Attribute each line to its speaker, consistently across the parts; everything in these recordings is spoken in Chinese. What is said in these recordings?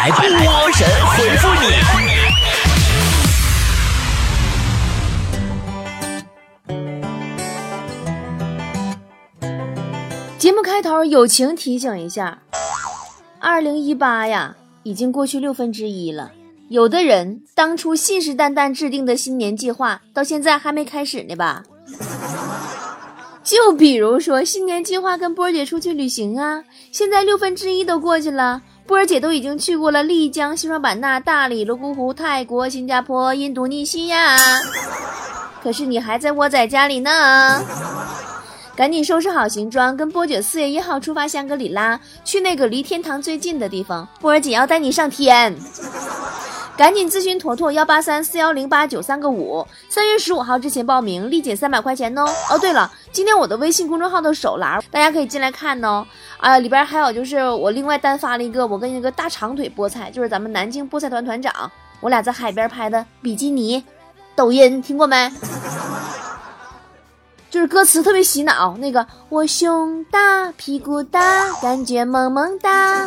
Speaker 1: 来，波神回复你。
Speaker 2: 节目开头友情提醒一下，二零一八呀，已经过去六分之一了。有的人当初信誓旦旦制定的新年计划，到现在还没开始呢吧？就比如说新年计划跟波儿姐出去旅行啊，现在六分之一都过去了，波儿姐都已经去过了丽江、西双版纳、大理、泸沽湖、泰国、新加坡、印度尼西亚，可是你还在窝在家里呢。赶紧收拾好行装，跟波姐四月一号出发香格里拉，去那个离天堂最近的地方。波儿姐要带你上天。赶紧咨询坨坨幺八三四幺零八九三个五，三月十五号之前报名，立减三百块钱哦。哦，对了，今天我的微信公众号的手栏，大家可以进来看哦。啊，里边还有就是我另外单发了一个我跟一个大长腿菠菜，就是咱们南京菠菜团团长，我俩在海边拍的比基尼，抖音听过没？就是歌词特别洗脑，那个我胸大屁股大，感觉萌萌哒，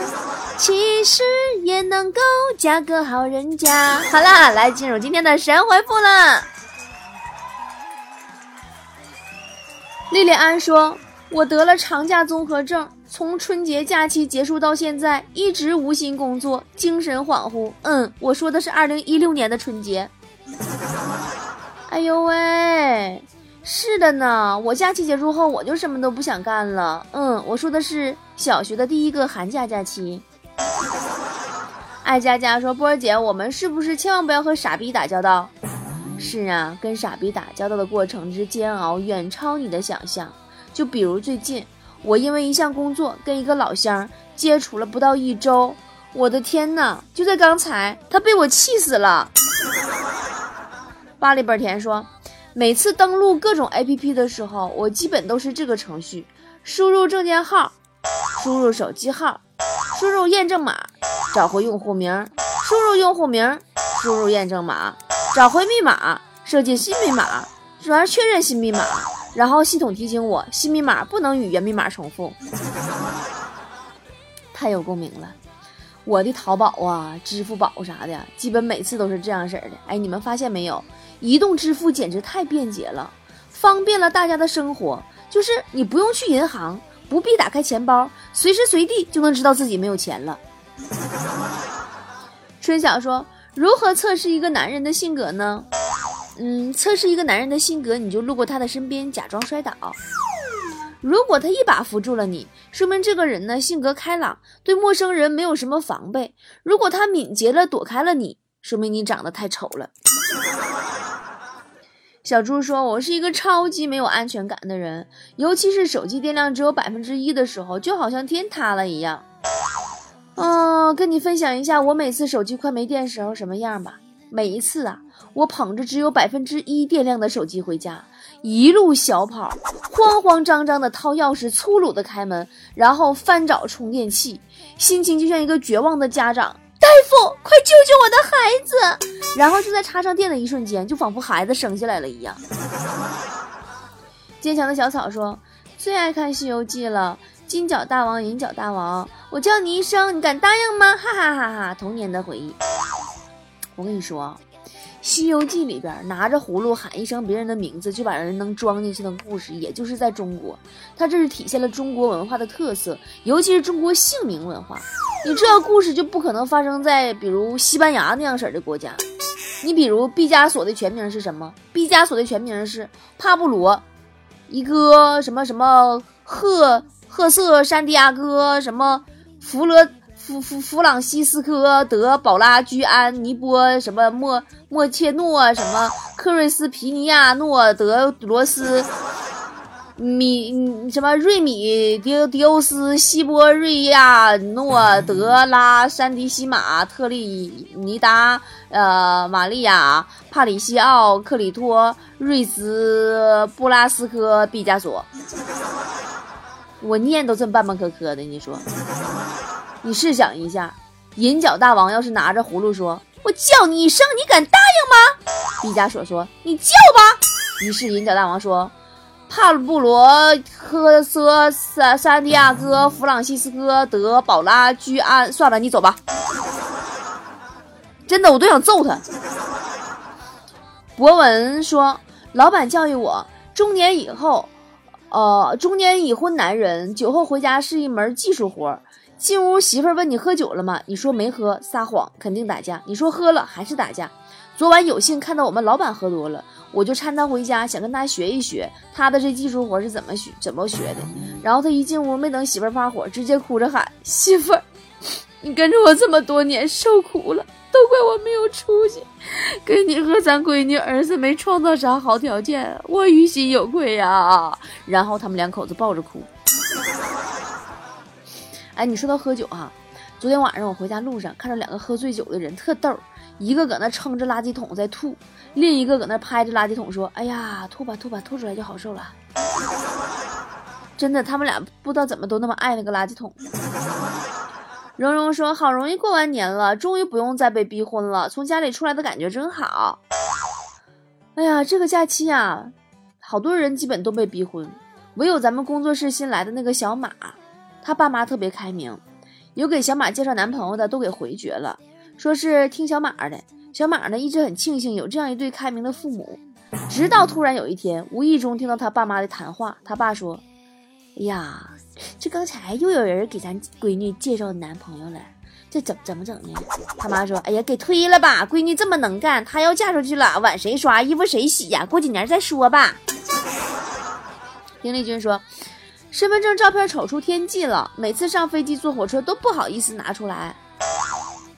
Speaker 2: 其实也能够嫁个好人家。好啦，来进入今天的神回复了。莉莉安说：“我得了长假综合症，从春节假期结束到现在，一直无心工作，精神恍惚。”嗯，我说的是二零一六年的春节。哎呦喂！是的呢，我假期结束后我就什么都不想干了。嗯，我说的是小学的第一个寒假假期。爱佳佳说：“波儿姐，我们是不是千万不要和傻逼打交道？”是啊，跟傻逼打交道的过程之煎熬远超你的想象。就比如最近，我因为一项工作跟一个老乡接触了不到一周，我的天呐，就在刚才，他被我气死了。巴里本田说。每次登录各种 APP 的时候，我基本都是这个程序：输入证件号，输入手机号，输入验证码，找回用户名，输入用户名，输入验证码，找回密码，设计新密码，转而确认新密码，然后系统提醒我新密码不能与原密码重复。太有共鸣了，我的淘宝啊、支付宝啥的，基本每次都是这样式的。哎，你们发现没有？移动支付简直太便捷了，方便了大家的生活。就是你不用去银行，不必打开钱包，随时随地就能知道自己没有钱了。春晓说：“如何测试一个男人的性格呢？嗯，测试一个男人的性格，你就路过他的身边，假装摔倒。如果他一把扶住了你，说明这个人呢性格开朗，对陌生人没有什么防备。如果他敏捷的躲开了你，说明你长得太丑了。”小猪说：“我是一个超级没有安全感的人，尤其是手机电量只有百分之一的时候，就好像天塌了一样。”嗯，跟你分享一下我每次手机快没电时候什么样吧。每一次啊，我捧着只有百分之一电量的手机回家，一路小跑，慌慌张张的掏钥匙，粗鲁的开门，然后翻找充电器，心情就像一个绝望的家长。大夫，快救救我的孩子！然后就在插上电的一瞬间，就仿佛孩子生下来了一样。坚强的小草说：“最爱看《西游记》了，金角大王、银角大王，我叫你一声，你敢答应吗？”哈哈哈哈！童年的回忆。我跟你说。《西游记》里边拿着葫芦喊一声别人的名字就把人能装进去的故事，也就是在中国，它这是体现了中国文化的特色，尤其是中国姓名文化。你这故事就不可能发生在比如西班牙那样式的国家。你比如毕加索的全名是什么？毕加索的全名是帕布罗，一个什么什么赫赫瑟山迪亚哥什么弗勒。弗弗弗朗西斯科德保拉居安尼波什么莫莫切诺什么克瑞斯皮尼亚诺德罗斯米什么瑞米迪迪欧斯西波瑞亚诺德拉山迪西马特利尼达呃玛利亚帕里西奥克里托瑞兹布拉斯科毕加索，我念都这么半半磕磕的，你说？你试想一下，银角大王要是拿着葫芦说：“我叫你一声，你敢答应吗？”毕加索说：“你叫吧。”于是银角大王说：“帕鲁布罗、科瑟、萨、山迪亚哥、弗朗西斯科、德、宝拉、居安，算了，你走吧。”真的，我都想揍他。博文说，老板教育我，中年以后，呃，中年已婚男人酒后回家是一门技术活。进屋，媳妇问你喝酒了吗？你说没喝，撒谎，肯定打架。你说喝了，还是打架。昨晚有幸看到我们老板喝多了，我就搀他回家，想跟他学一学他的这技术活是怎么学怎么学的。然后他一进屋，没等媳妇发火，直接哭着喊：“媳妇，你跟着我这么多年，受苦了，都怪我没有出息，给你和咱闺女儿子没创造啥好条件，我于心有愧呀。”然后他们两口子抱着哭。哎，你说到喝酒哈，昨天晚上我回家路上看着两个喝醉酒的人，特逗。一个搁那撑着垃圾桶在吐，另一个搁那拍着垃圾桶说：“哎呀，吐吧吐吧，吐出来就好受了。”真的，他们俩不知道怎么都那么爱那个垃圾桶。蓉蓉说：“好容易过完年了，终于不用再被逼婚了，从家里出来的感觉真好。”哎呀，这个假期呀，好多人基本都被逼婚，唯有咱们工作室新来的那个小马，他爸妈特别开明，有给小马介绍男朋友的都给回绝了。说是听小马的，小马呢一直很庆幸有这样一对开明的父母，直到突然有一天，无意中听到他爸妈的谈话，他爸说：“哎呀，这刚才又有人给咱闺女介绍男朋友了，这怎怎么整呢？”他妈说：“哎呀，给推了吧，闺女这么能干，她要嫁出去了，碗谁刷，衣服谁洗呀？过几年再说吧。”丁丽君说：“身份证照片丑出天际了，每次上飞机坐火车都不好意思拿出来。”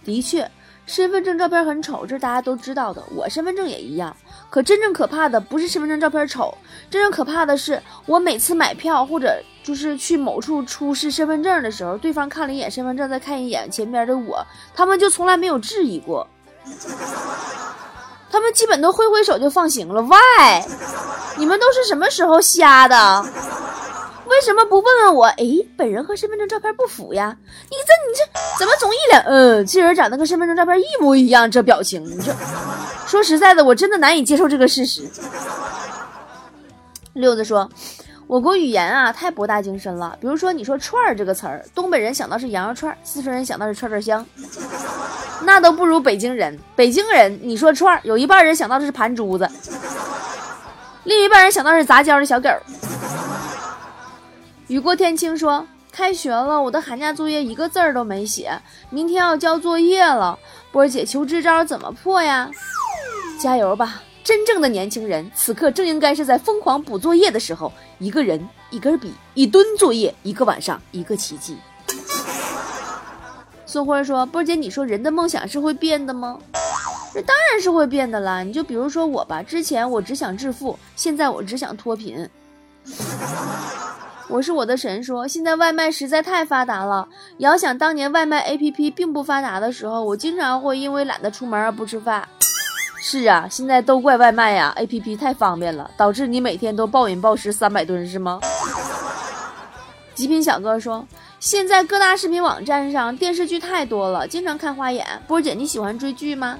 Speaker 2: 的确，身份证照片很丑，这是大家都知道的。我身份证也一样。可真正可怕的不是身份证照片丑，真正可怕的是我每次买票或者就是去某处出示身份证的时候，对方看了一眼身份证，再看一眼前边的我，他们就从来没有质疑过，他们基本都挥挥手就放行了。喂，你们都是什么时候瞎的？为什么不问问我？哎，本人和身份证照片不符呀！你这你这怎么总一脸嗯，这人长得跟身份证照片一模一样，这表情，你这说实在的，我真的难以接受这个事实。六子说，我国语言啊太博大精深了。比如说，你说串儿这个词儿，东北人想到是羊肉串，四川人想到是串串香，那都不如北京人。北京人你说串儿，有一半人想到的是盘珠子，另一半人想到是杂交的小狗。雨过天晴说：“开学了，我的寒假作业一个字儿都没写，明天要交作业了。波儿姐，求支招，怎么破呀？加油吧！真正的年轻人，此刻正应该是在疯狂补作业的时候。一个人，一根笔，一吨作业，一个晚上，一个奇迹。”宋辉说：“波儿姐，你说人的梦想是会变的吗？这当然是会变的啦。你就比如说我吧，之前我只想致富，现在我只想脱贫。”我是我的神说，现在外卖实在太发达了。遥想当年外卖 APP 并不发达的时候，我经常会因为懒得出门而不吃饭。是啊，现在都怪外卖呀，APP 太方便了，导致你每天都暴饮暴食三百吨是吗？极品小哥说，现在各大视频网站上电视剧太多了，经常看花眼。波姐，你喜欢追剧吗？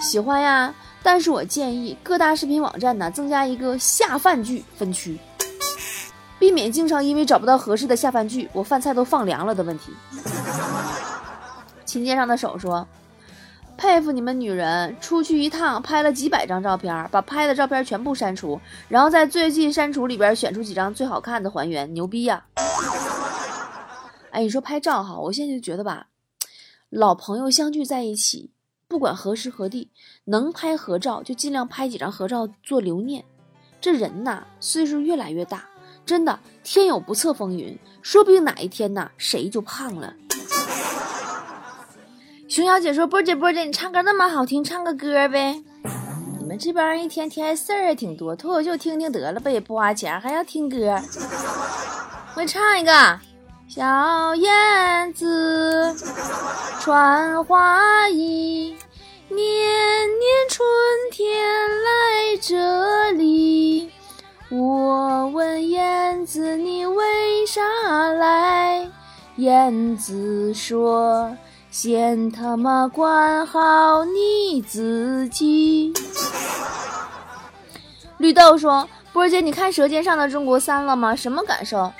Speaker 2: 喜欢呀，但是我建议各大视频网站呢增加一个下饭剧分区。避免经常因为找不到合适的下饭剧，我饭菜都放凉了的问题。琴键上的手说：“佩服你们女人，出去一趟拍了几百张照片，把拍的照片全部删除，然后在最近删除里边选出几张最好看的还原，牛逼呀！”哎，你说拍照哈，我现在就觉得吧，老朋友相聚在一起，不管何时何地，能拍合照就尽量拍几张合照做留念。这人呐，岁数越来越大。真的，天有不测风云，说不定哪一天呢，谁就胖了。熊小姐说：“波姐，波姐，你唱歌那么好听，唱个歌呗。”你们这帮人一天天事儿也挺多，脱口秀听听得了呗，也不花钱，还要听歌。我唱一个：小燕子穿花衣，年年燕子说：先他妈管好你自己。绿豆说：波儿姐，你看《舌尖上的中国》三了吗？什么感受？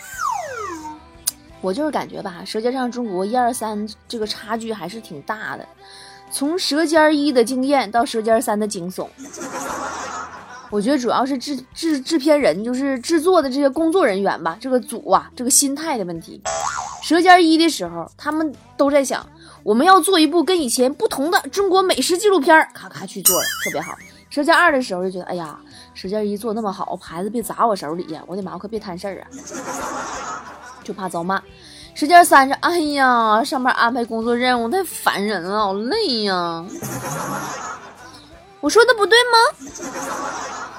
Speaker 2: 我就是感觉吧，《舌尖上中国》一二三这个差距还是挺大的。从《舌尖一》的惊艳到《舌尖三》的惊悚。我觉得主要是制制制片人，就是制作的这些工作人员吧，这个组啊，这个心态的问题。《舌尖一》的时候，他们都在想，我们要做一部跟以前不同的中国美食纪录片，咔咔去做了，特别好。《舌尖二》的时候就觉得，哎呀，《舌尖一》做那么好，牌子别砸我手里呀！我的妈，我可别摊事儿啊，就怕遭骂。《舌尖三》是，哎呀，上面安排工作任务太烦人了，好累呀。我说的不对吗？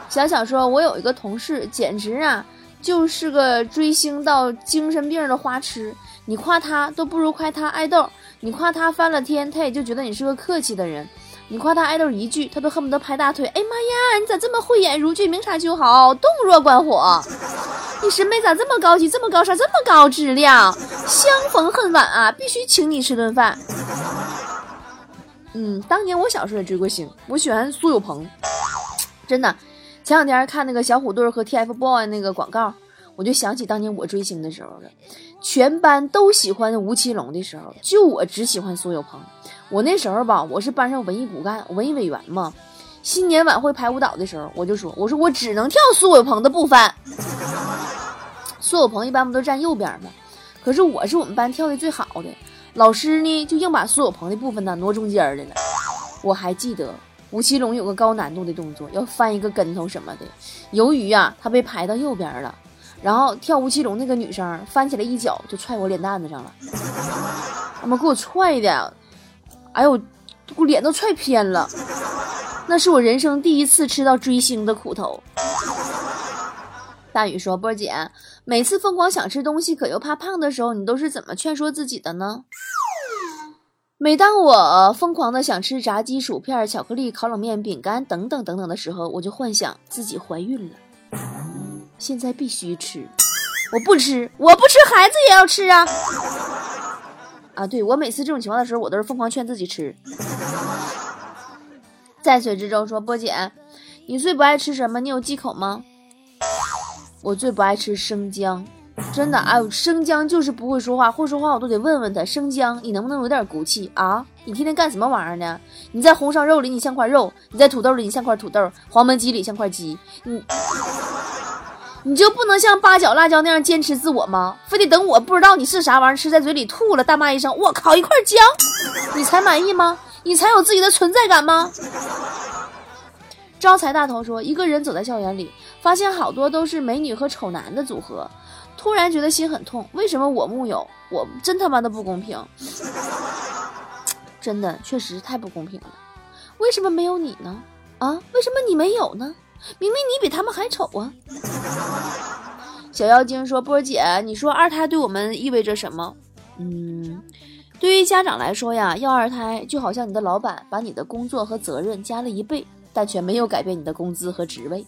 Speaker 2: 想想说，我有一个同事，简直啊，就是个追星到精神病的花痴。你夸他都不如夸他爱豆，你夸他翻了天，他也就觉得你是个客气的人。你夸他爱豆一句，他都恨不得拍大腿。哎妈呀，你咋这么慧眼如炬，明察秋毫，洞若观火？你审美咋这么高级，这么高尚，这么高质量？相逢恨晚啊，必须请你吃顿饭。嗯，当年我小时候也追过星，我喜欢苏有朋，真的。前两天看那个小虎队和 TFBOYS 那个广告，我就想起当年我追星的时候了。全班都喜欢吴奇隆的时候，就我只喜欢苏有朋。我那时候吧，我是班上文艺骨干、文艺委员嘛。新年晚会排舞蹈的时候，我就说：“我说我只能跳苏有朋的部分。”苏有朋一般不都站右边吗？可是我是我们班跳的最好的，老师呢就硬把苏有朋的部分呢挪中间的了。我还记得。吴奇隆有个高难度的动作，要翻一个跟头什么的。由于呀，他被排到右边了，然后跳吴奇隆那个女生翻起来一脚就踹我脸蛋子上了，他妈给我踹的，哎呦，我脸都踹偏了。那是我人生第一次吃到追星的苦头。大宇说：“波姐，每次疯狂想吃东西可又怕胖的时候，你都是怎么劝说自己的呢？”每当我疯狂的想吃炸鸡、薯片、巧克力、烤冷面、饼干等等等等的时候，我就幻想自己怀孕了。现在必须吃，我不吃，我不吃，孩子也要吃啊！啊，对我每次这种情况的时候，我都是疯狂劝自己吃。在水之中说，波姐，你最不爱吃什么？你有忌口吗？我最不爱吃生姜。真的，哎呦，生姜就是不会说话，会说话我都得问问他。生姜，你能不能有点骨气啊？你天天干什么玩意儿呢？你在红烧肉里你像块肉，你在土豆里你像块土豆，黄焖鸡里像块鸡，你你就不能像八角辣椒那样坚持自我吗？非得等我不知道你是啥玩意儿，吃在嘴里吐了，大骂一声，我靠，一块姜，你才满意吗？你才有自己的存在感吗？招财大头说，一个人走在校园里，发现好多都是美女和丑男的组合。突然觉得心很痛，为什么我木有？我真他妈的不公平！真的，确实太不公平了。为什么没有你呢？啊，为什么你没有呢？明明你比他们还丑啊！小妖精说：“波姐，你说二胎对我们意味着什么？”嗯，对于家长来说呀，要二胎就好像你的老板把你的工作和责任加了一倍，但却没有改变你的工资和职位。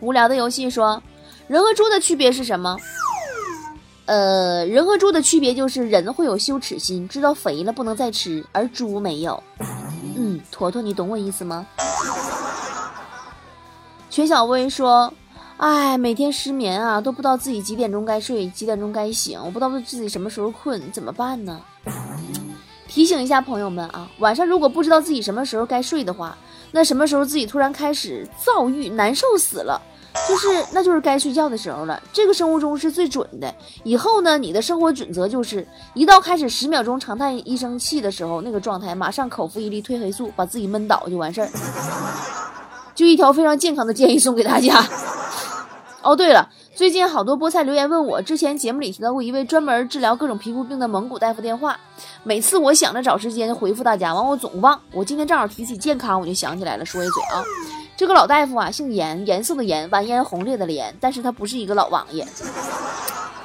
Speaker 2: 无聊的游戏说。人和猪的区别是什么？呃，人和猪的区别就是人会有羞耻心，知道肥了不能再吃，而猪没有。嗯，坨坨，你懂我意思吗？全小薇说：“哎，每天失眠啊，都不知道自己几点钟该睡，几点钟该醒，我不知道自己什么时候困，怎么办呢？”提醒一下朋友们啊，晚上如果不知道自己什么时候该睡的话，那什么时候自己突然开始躁郁，难受死了。就是，那就是该睡觉的时候了。这个生物钟是最准的。以后呢，你的生活准则就是，一到开始十秒钟长叹一声气的时候，那个状态，马上口服一粒褪黑素，把自己闷倒就完事儿。就一条非常健康的建议送给大家。哦，对了，最近好多菠菜留言问我，之前节目里提到过一位专门治疗各种皮肤病的蒙古大夫电话。每次我想着找时间回复大家，完我总忘。我今天正好提起健康，我就想起来了，说一嘴啊。这个老大夫啊，姓严，颜色的颜，完颜洪烈的颜，但是他不是一个老王爷。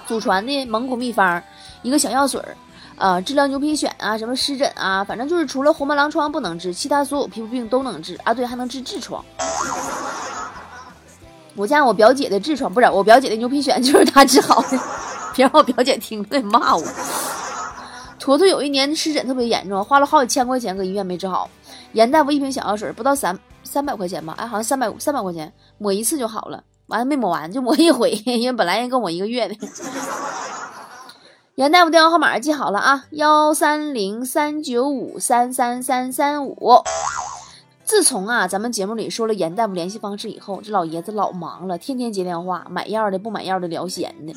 Speaker 2: 祖传的蒙古秘方，一个小药水儿，啊，治疗牛皮癣啊，什么湿疹啊，反正就是除了红斑狼疮不能治，其他所有皮肤病都能治啊。对，还能治痔疮。我家我表姐的痔疮不是我表姐的牛皮癣，就是他治好的。别让我表姐听，得骂我。坨坨有一年湿疹特别严重，花了好几千块钱搁医院没治好。严大夫一瓶小药水不到三。三百块钱吧，哎，好像三百三百块钱抹一次就好了，完了没抹完就抹一回，因为本来人跟我一个月的。严大夫电话号码记好了啊，幺三零三九五三三三三五。自从啊咱们节目里说了严大夫联系方式以后，这老爷子老忙了，天天接电话，买药的不买药的聊闲的。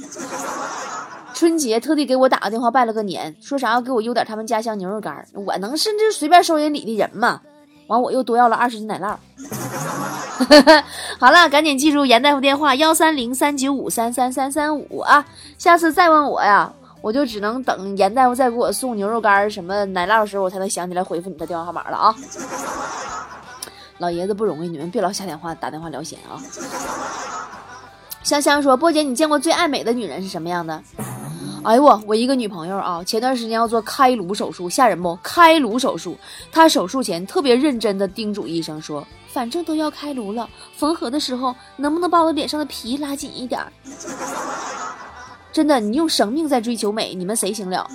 Speaker 2: 春节特地给我打个电话拜了个年，说啥要给我邮点他们家乡牛肉干，我能甚至随便收人礼的人吗？完我又多要了二十斤奶酪。好了，赶紧记住严大夫电话幺三零三九五三三三三五啊，下次再问我呀。我就只能等严大夫再给我送牛肉干什么奶酪的时候，我才能想起来回复你的电话号码了啊！老爷子不容易，你们别老瞎电话打电话聊闲啊！香香说：“波姐，你见过最爱美的女人是什么样的？”哎呦我，我一个女朋友啊，前段时间要做开颅手术，吓人不？开颅手术，她手术前特别认真的叮嘱医生说：“反正都要开颅了，缝合的时候能不能把我脸上的皮拉紧一点？”真的，你用生命在追求美，你们谁行了？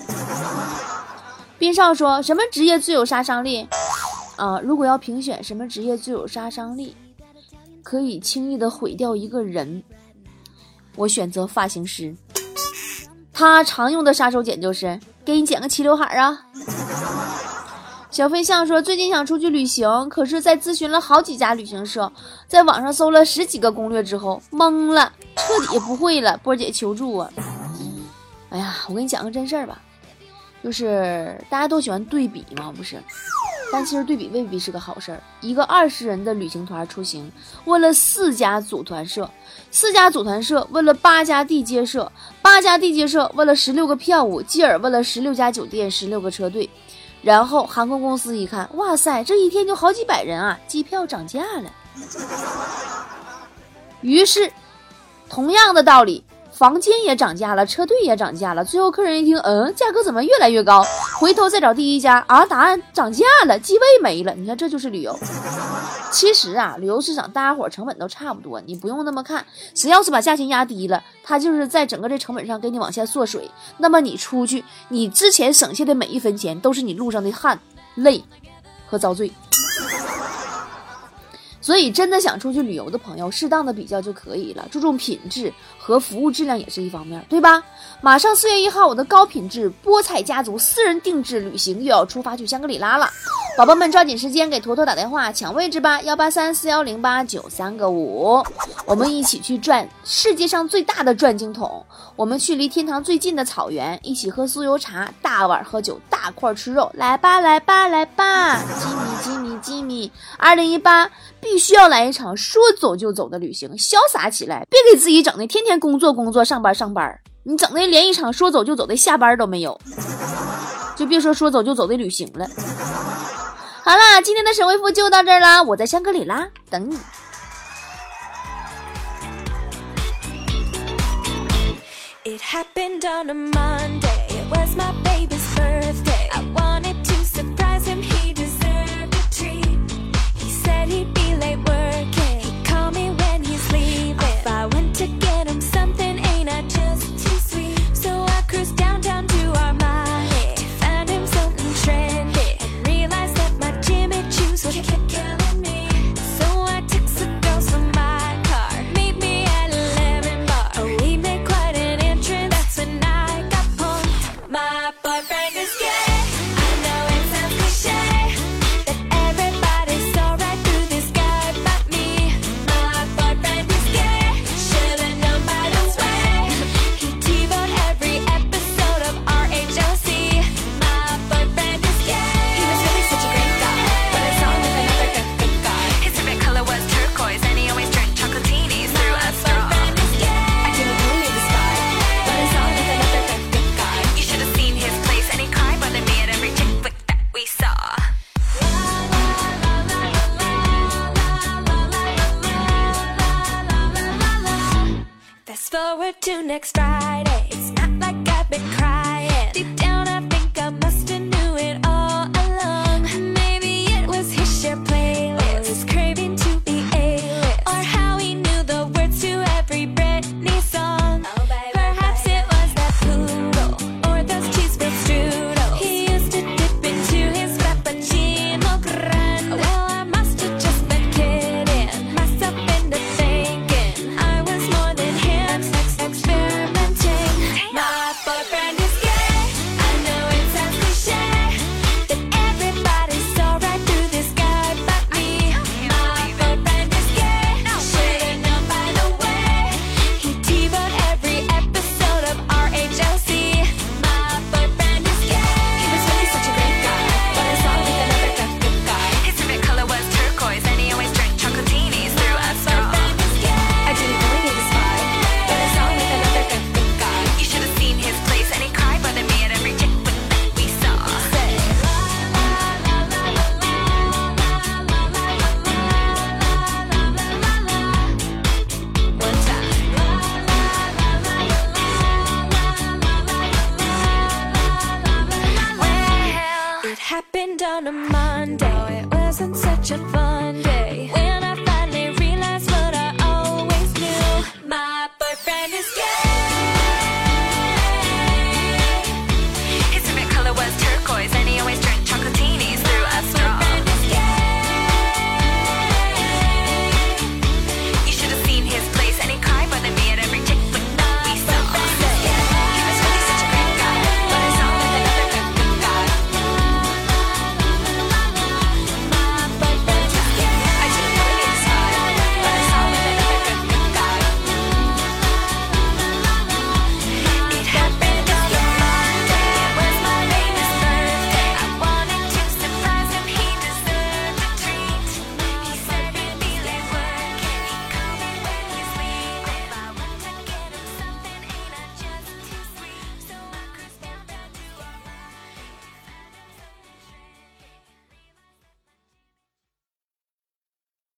Speaker 2: 斌少说什么职业最有杀伤力？啊，如果要评选什么职业最有杀伤力，可以轻易的毁掉一个人，我选择发型师。他常用的杀手锏就是给你剪个齐刘海啊。小飞象说最近想出去旅行，可是，在咨询了好几家旅行社，在网上搜了十几个攻略之后，懵了。彻底不会了，波姐求助啊！哎呀，我跟你讲个真事儿吧，就是大家都喜欢对比嘛，不是？但其实对比未必是个好事儿。一个二十人的旅行团出行，问了四家组团社，四家组团社问了八家地接社，八家地接社问了十六个票务，继而问了十六家酒店、十六个车队，然后航空公司一看，哇塞，这一天就好几百人啊，机票涨价了。于是。同样的道理，房间也涨价了，车队也涨价了。最后客人一听，嗯，价格怎么越来越高？回头再找第一家啊，答案涨价了，机位没了。你看，这就是旅游。其实啊，旅游市场大家伙成本都差不多，你不用那么看。谁要是把价钱压低了，他就是在整个这成本上给你往下缩水。那么你出去，你之前省下的每一分钱，都是你路上的汗、泪和遭罪。所以，真的想出去旅游的朋友，适当的比较就可以了。注重品质和服务质量也是一方面，对吧？马上四月一号，我的高品质菠菜家族私人定制旅行又要出发去香格里拉了。宝宝们抓紧时间给坨坨打电话抢位置吧，幺八三四幺零八九三个五，我们一起去转世界上最大的转经筒，我们去离天堂最近的草原，一起喝酥油茶，大碗喝酒，大块吃肉，来吧来吧来吧，吉米，二零一八必。须要来一场说走就走的旅行，潇洒起来，别给自己整的天天工作工作上班上班，你整的连一场说走就走的下班都没有，就别说说走就走的旅行了。好啦，今天的神回复就到这儿啦，我在香格里拉等你。It happened on a Monday. It was my baby's birthday. I
Speaker 3: want